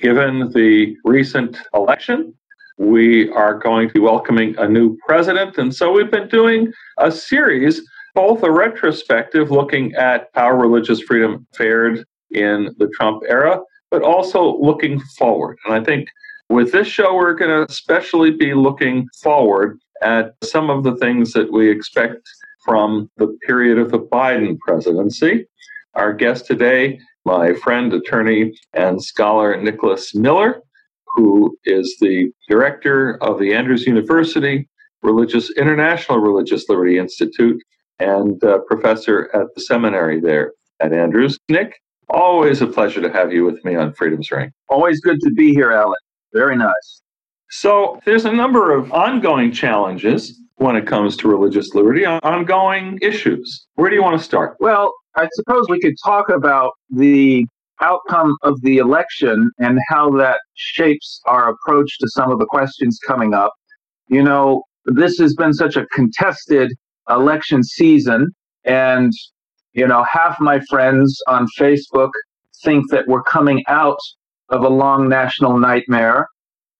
given the recent election. We are going to be welcoming a new president, and so we've been doing a series both a retrospective looking at how religious freedom fared in the Trump era, but also looking forward. And I think with this show, we're going to especially be looking forward at some of the things that we expect from the period of the Biden presidency. Our guest today, my friend, attorney, and scholar Nicholas Miller, who is the director of the Andrews University Religious International Religious Liberty Institute and uh, professor at the seminary there at Andrews. Nick, always a pleasure to have you with me on Freedom's Ring. Always good to be here, Alan. Very nice. So, there's a number of ongoing challenges when it comes to religious liberty, ongoing issues. Where do you want to start? Well, I suppose we could talk about the outcome of the election and how that shapes our approach to some of the questions coming up. You know, this has been such a contested election season. And, you know, half my friends on Facebook think that we're coming out of a long national nightmare.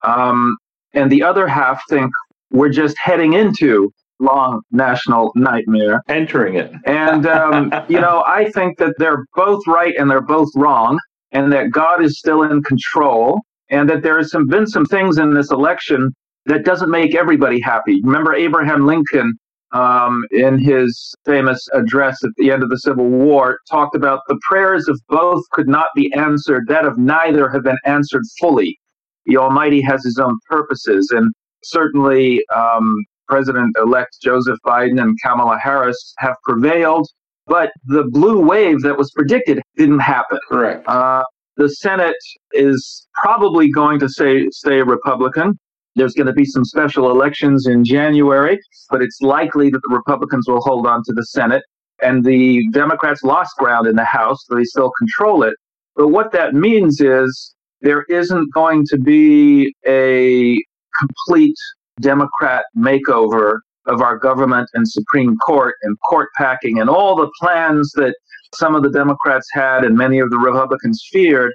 Um, and the other half think we're just heading into long national nightmare. Entering it. and, um, you know, I think that they're both right and they're both wrong, and that God is still in control, and that there has been some things in this election that doesn't make everybody happy. Remember Abraham Lincoln um, in his famous address at the end of the Civil War, talked about the prayers of both could not be answered, that of neither have been answered fully. The Almighty has his own purposes. And certainly, um, President elect Joseph Biden and Kamala Harris have prevailed, but the blue wave that was predicted didn't happen. Correct. Uh, the Senate is probably going to say, stay Republican. There's going to be some special elections in January, but it's likely that the Republicans will hold on to the Senate. And the Democrats lost ground in the House, so they still control it. But what that means is there isn't going to be a complete Democrat makeover of our government and Supreme Court and court packing and all the plans that some of the Democrats had and many of the Republicans feared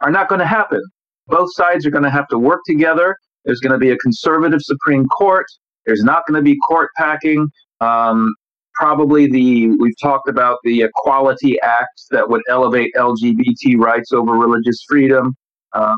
are not going to happen. Both sides are going to have to work together there's going to be a conservative Supreme Court. There's not going to be court packing. Um, probably the we've talked about the Equality Act that would elevate LGBT rights over religious freedom. Uh,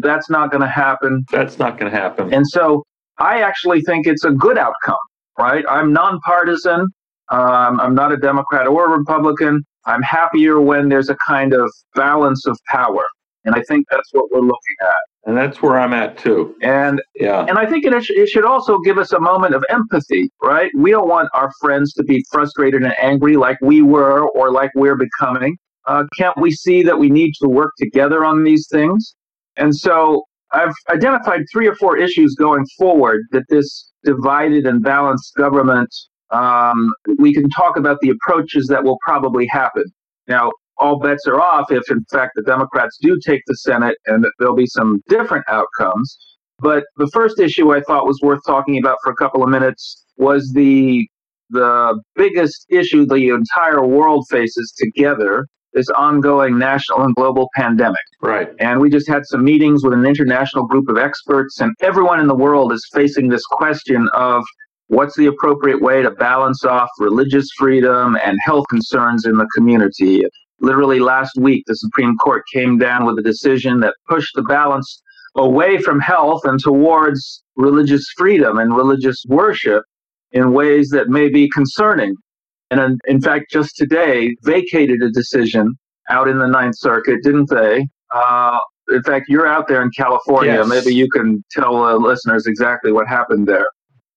that's not going to happen. That's not going to happen. And so I actually think it's a good outcome. Right? I'm nonpartisan. Um, I'm not a Democrat or a Republican. I'm happier when there's a kind of balance of power. And I think that's what we're looking at. And that's where I'm at too. And yeah, and I think it, it should also give us a moment of empathy, right? We don't want our friends to be frustrated and angry like we were or like we're becoming. Uh, can't we see that we need to work together on these things? And so I've identified three or four issues going forward that this divided and balanced government. Um, we can talk about the approaches that will probably happen. Now, all bets are off if, in fact, the Democrats do take the Senate and that there'll be some different outcomes. But the first issue I thought was worth talking about for a couple of minutes was the the biggest issue the entire world faces together this ongoing national and global pandemic. Right. And we just had some meetings with an international group of experts, and everyone in the world is facing this question of what's the appropriate way to balance off religious freedom and health concerns in the community literally last week, the Supreme Court came down with a decision that pushed the balance away from health and towards religious freedom and religious worship in ways that may be concerning. And in fact, just today, vacated a decision out in the Ninth Circuit, didn't they? Uh, in fact, you're out there in California. Yes. Maybe you can tell uh, listeners exactly what happened there.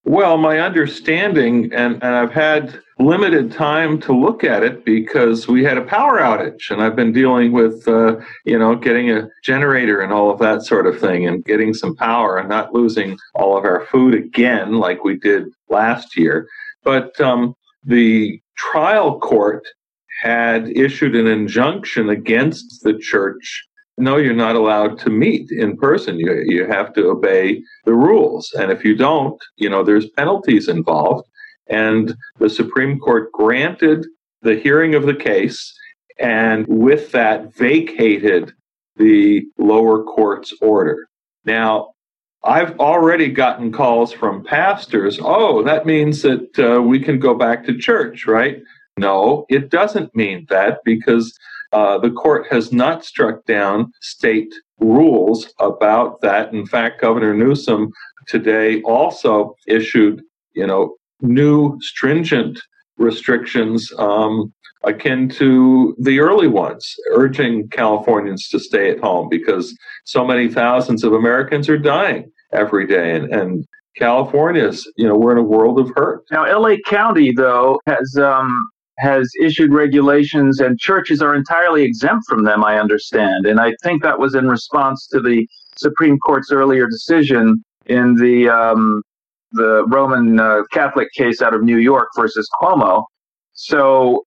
Well, my understanding, and, and I've had limited time to look at it because we had a power outage, and I've been dealing with, uh, you know, getting a generator and all of that sort of thing, and getting some power and not losing all of our food again like we did last year. But um, the trial court had issued an injunction against the church no, you're not allowed to meet in person. You, you have to obey the rules. And if you don't, you know, there's penalties involved. And the Supreme Court granted the hearing of the case and with that vacated the lower court's order. Now, I've already gotten calls from pastors. Oh, that means that uh, we can go back to church, right? No, it doesn't mean that because uh, the court has not struck down state rules about that. In fact, Governor Newsom today also issued, you know, new stringent restrictions um, akin to the early ones, urging Californians to stay at home because so many thousands of Americans are dying every day, and, and California's, you know, we're in a world of hurt. Now, LA County, though, has um, has issued regulations and churches are entirely exempt from them, I understand. And I think that was in response to the Supreme Court's earlier decision in the um, the Roman uh, Catholic case out of New York versus Cuomo. So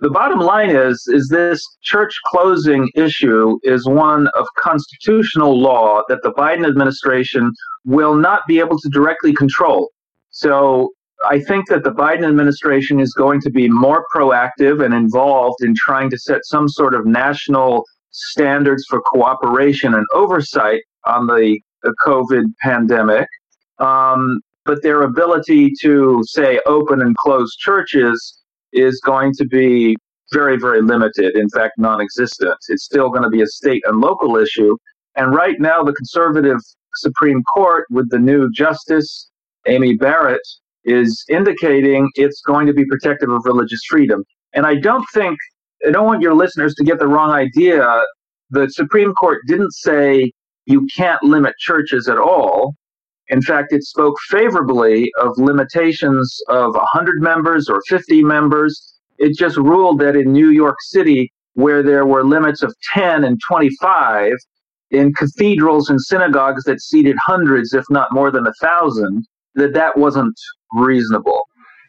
the bottom line is is this church closing issue is one of constitutional law that the Biden administration will not be able to directly control. So I think that the Biden administration is going to be more proactive and involved in trying to set some sort of national standards for cooperation and oversight on the, the COVID pandemic. Um, but their ability to, say, open and close churches is going to be very, very limited, in fact, non existent. It's still going to be a state and local issue. And right now, the conservative Supreme Court, with the new justice, Amy Barrett, is indicating it's going to be protective of religious freedom. And I don't think, I don't want your listeners to get the wrong idea. The Supreme Court didn't say you can't limit churches at all. In fact, it spoke favorably of limitations of 100 members or 50 members. It just ruled that in New York City, where there were limits of 10 and 25, in cathedrals and synagogues that seated hundreds, if not more than a thousand, that that wasn't reasonable.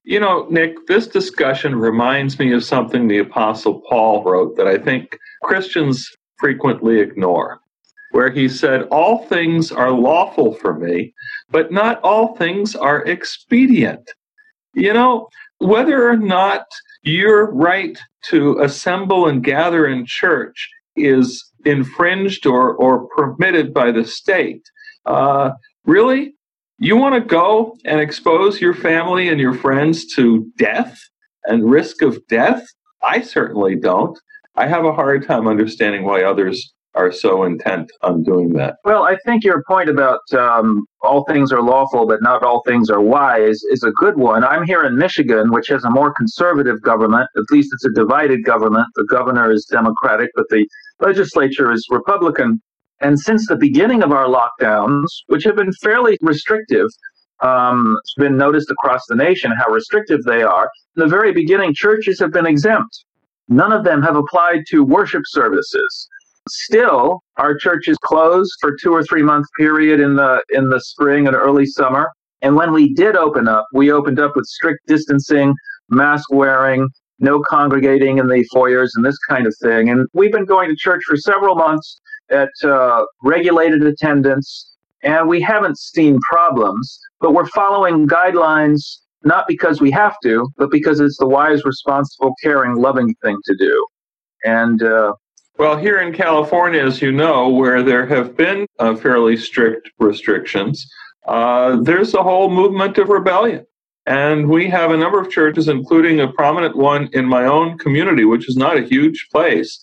You know, Nick, this discussion reminds me of something the Apostle Paul wrote that I think Christians frequently ignore, where he said, All things are lawful for me, but not all things are expedient. You know, whether or not your right to assemble and gather in church is infringed or, or permitted by the state, uh, really, you want to go and expose your family and your friends to death and risk of death? I certainly don't. I have a hard time understanding why others are so intent on doing that. Well, I think your point about um, all things are lawful, but not all things are wise is a good one. I'm here in Michigan, which has a more conservative government. At least it's a divided government. The governor is Democratic, but the legislature is Republican. And since the beginning of our lockdowns, which have been fairly restrictive, um, it's been noticed across the nation how restrictive they are. In the very beginning, churches have been exempt. None of them have applied to worship services. Still, our church is closed for two or three month period in the in the spring and early summer. And when we did open up, we opened up with strict distancing, mask wearing, no congregating in the foyers, and this kind of thing. And we've been going to church for several months at uh, regulated attendance, and we haven't seen problems, but we're following guidelines not because we have to, but because it's the wise, responsible, caring, loving thing to do. And uh, well, here in California, as you know, where there have been uh, fairly strict restrictions, uh, there's a whole movement of rebellion. And we have a number of churches, including a prominent one in my own community, which is not a huge place,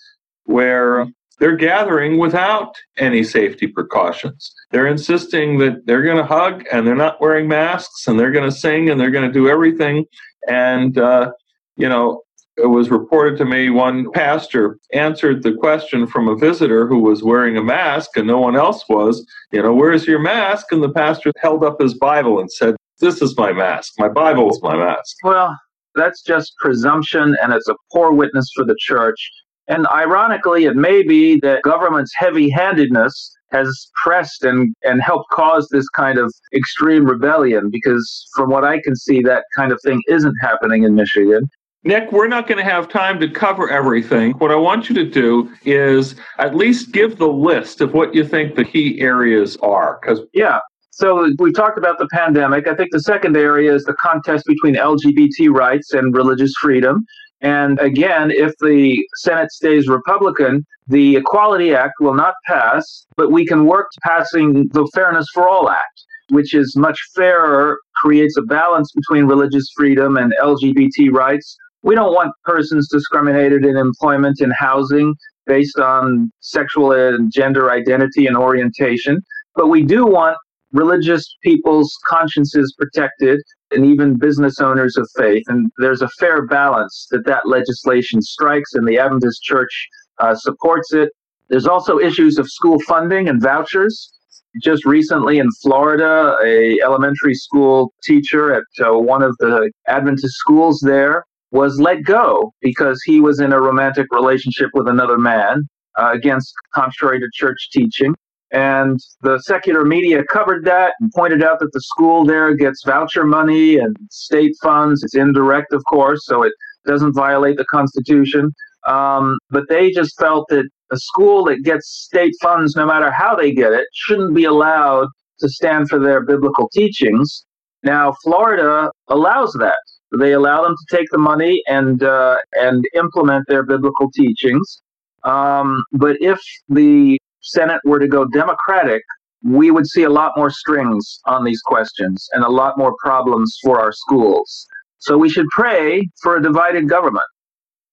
where they're gathering without any safety precautions. They're insisting that they're going to hug and they're not wearing masks and they're going to sing and they're going to do everything. And, uh, you know, it was reported to me one pastor answered the question from a visitor who was wearing a mask and no one else was, you know, where's your mask? And the pastor held up his Bible and said, This is my mask. My Bible is my mask. Well, that's just presumption and it's a poor witness for the church. And ironically, it may be that government's heavy handedness has pressed and, and helped cause this kind of extreme rebellion because, from what I can see, that kind of thing isn't happening in Michigan. Nick, we're not going to have time to cover everything. What I want you to do is at least give the list of what you think the key areas are. Because yeah, so we talked about the pandemic. I think the second area is the contest between LGBT rights and religious freedom. And again, if the Senate stays Republican, the Equality Act will not pass, but we can work to passing the Fairness for All Act, which is much fairer, creates a balance between religious freedom and LGBT rights. We don't want persons discriminated in employment and housing based on sexual and gender identity and orientation, but we do want religious people's consciences protected and even business owners of faith. And there's a fair balance that that legislation strikes, and the Adventist Church uh, supports it. There's also issues of school funding and vouchers. Just recently in Florida, a elementary school teacher at uh, one of the Adventist schools there was let go because he was in a romantic relationship with another man, uh, against contrary to church teaching. And the secular media covered that and pointed out that the school there gets voucher money and state funds. It's indirect, of course, so it doesn't violate the Constitution. Um, but they just felt that a school that gets state funds, no matter how they get it, shouldn't be allowed to stand for their biblical teachings. Now, Florida allows that. They allow them to take the money and uh, and implement their biblical teachings. Um, but if the Senate were to go Democratic, we would see a lot more strings on these questions and a lot more problems for our schools. So we should pray for a divided government.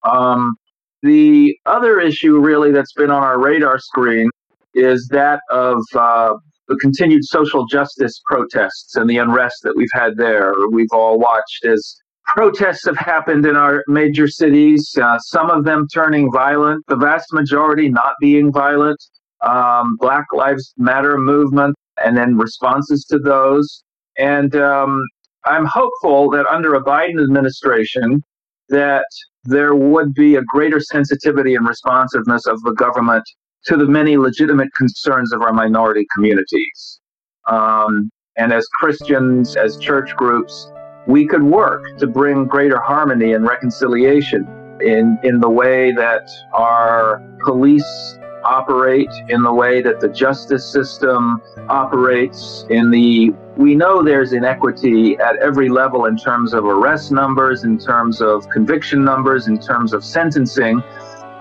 Um, the other issue, really, that's been on our radar screen is that of uh, the continued social justice protests and the unrest that we've had there. We've all watched as protests have happened in our major cities, uh, some of them turning violent, the vast majority not being violent um, Black Lives Matter movement, and then responses to those. And um, I'm hopeful that under a Biden administration, that there would be a greater sensitivity and responsiveness of the government to the many legitimate concerns of our minority communities. Um, and as Christians, as church groups, we could work to bring greater harmony and reconciliation in, in the way that our police operate in the way that the justice system operates in the we know there's inequity at every level in terms of arrest numbers in terms of conviction numbers in terms of sentencing.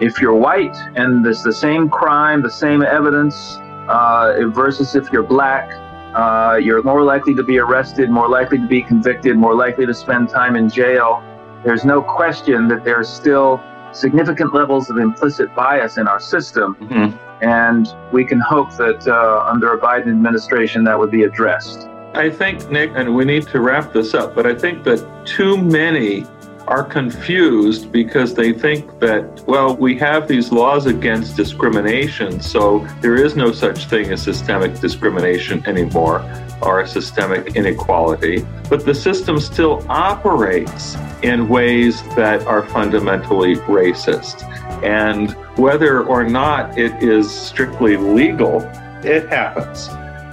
If you're white and there's the same crime the same evidence uh, versus if you're black uh, you're more likely to be arrested more likely to be convicted more likely to spend time in jail there's no question that there's still significant levels of implicit bias in our system. Mm-hmm. And we can hope that uh, under a Biden administration that would be addressed. I think, Nick, and we need to wrap this up, but I think that too many are confused because they think that, well, we have these laws against discrimination, so there is no such thing as systemic discrimination anymore or systemic inequality. But the system still operates in ways that are fundamentally racist. And whether or not it is strictly legal, it happens.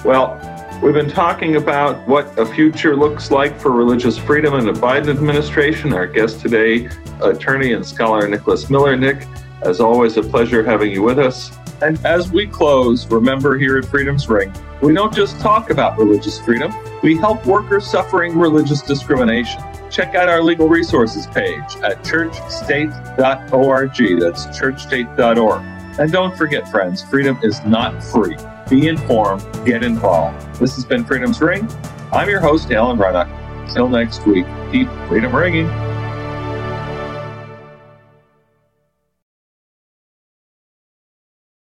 Well, We've been talking about what a future looks like for religious freedom in the Biden administration. Our guest today, attorney and scholar Nicholas Miller. Nick, as always, a pleasure having you with us. And as we close, remember here at Freedom's Ring, we don't just talk about religious freedom, we help workers suffering religious discrimination. Check out our legal resources page at churchstate.org. That's churchstate.org. And don't forget, friends, freedom is not free. Be informed, get involved. This has been Freedom's Ring. I'm your host, Alan Reinach. Till next week, keep freedom ringing.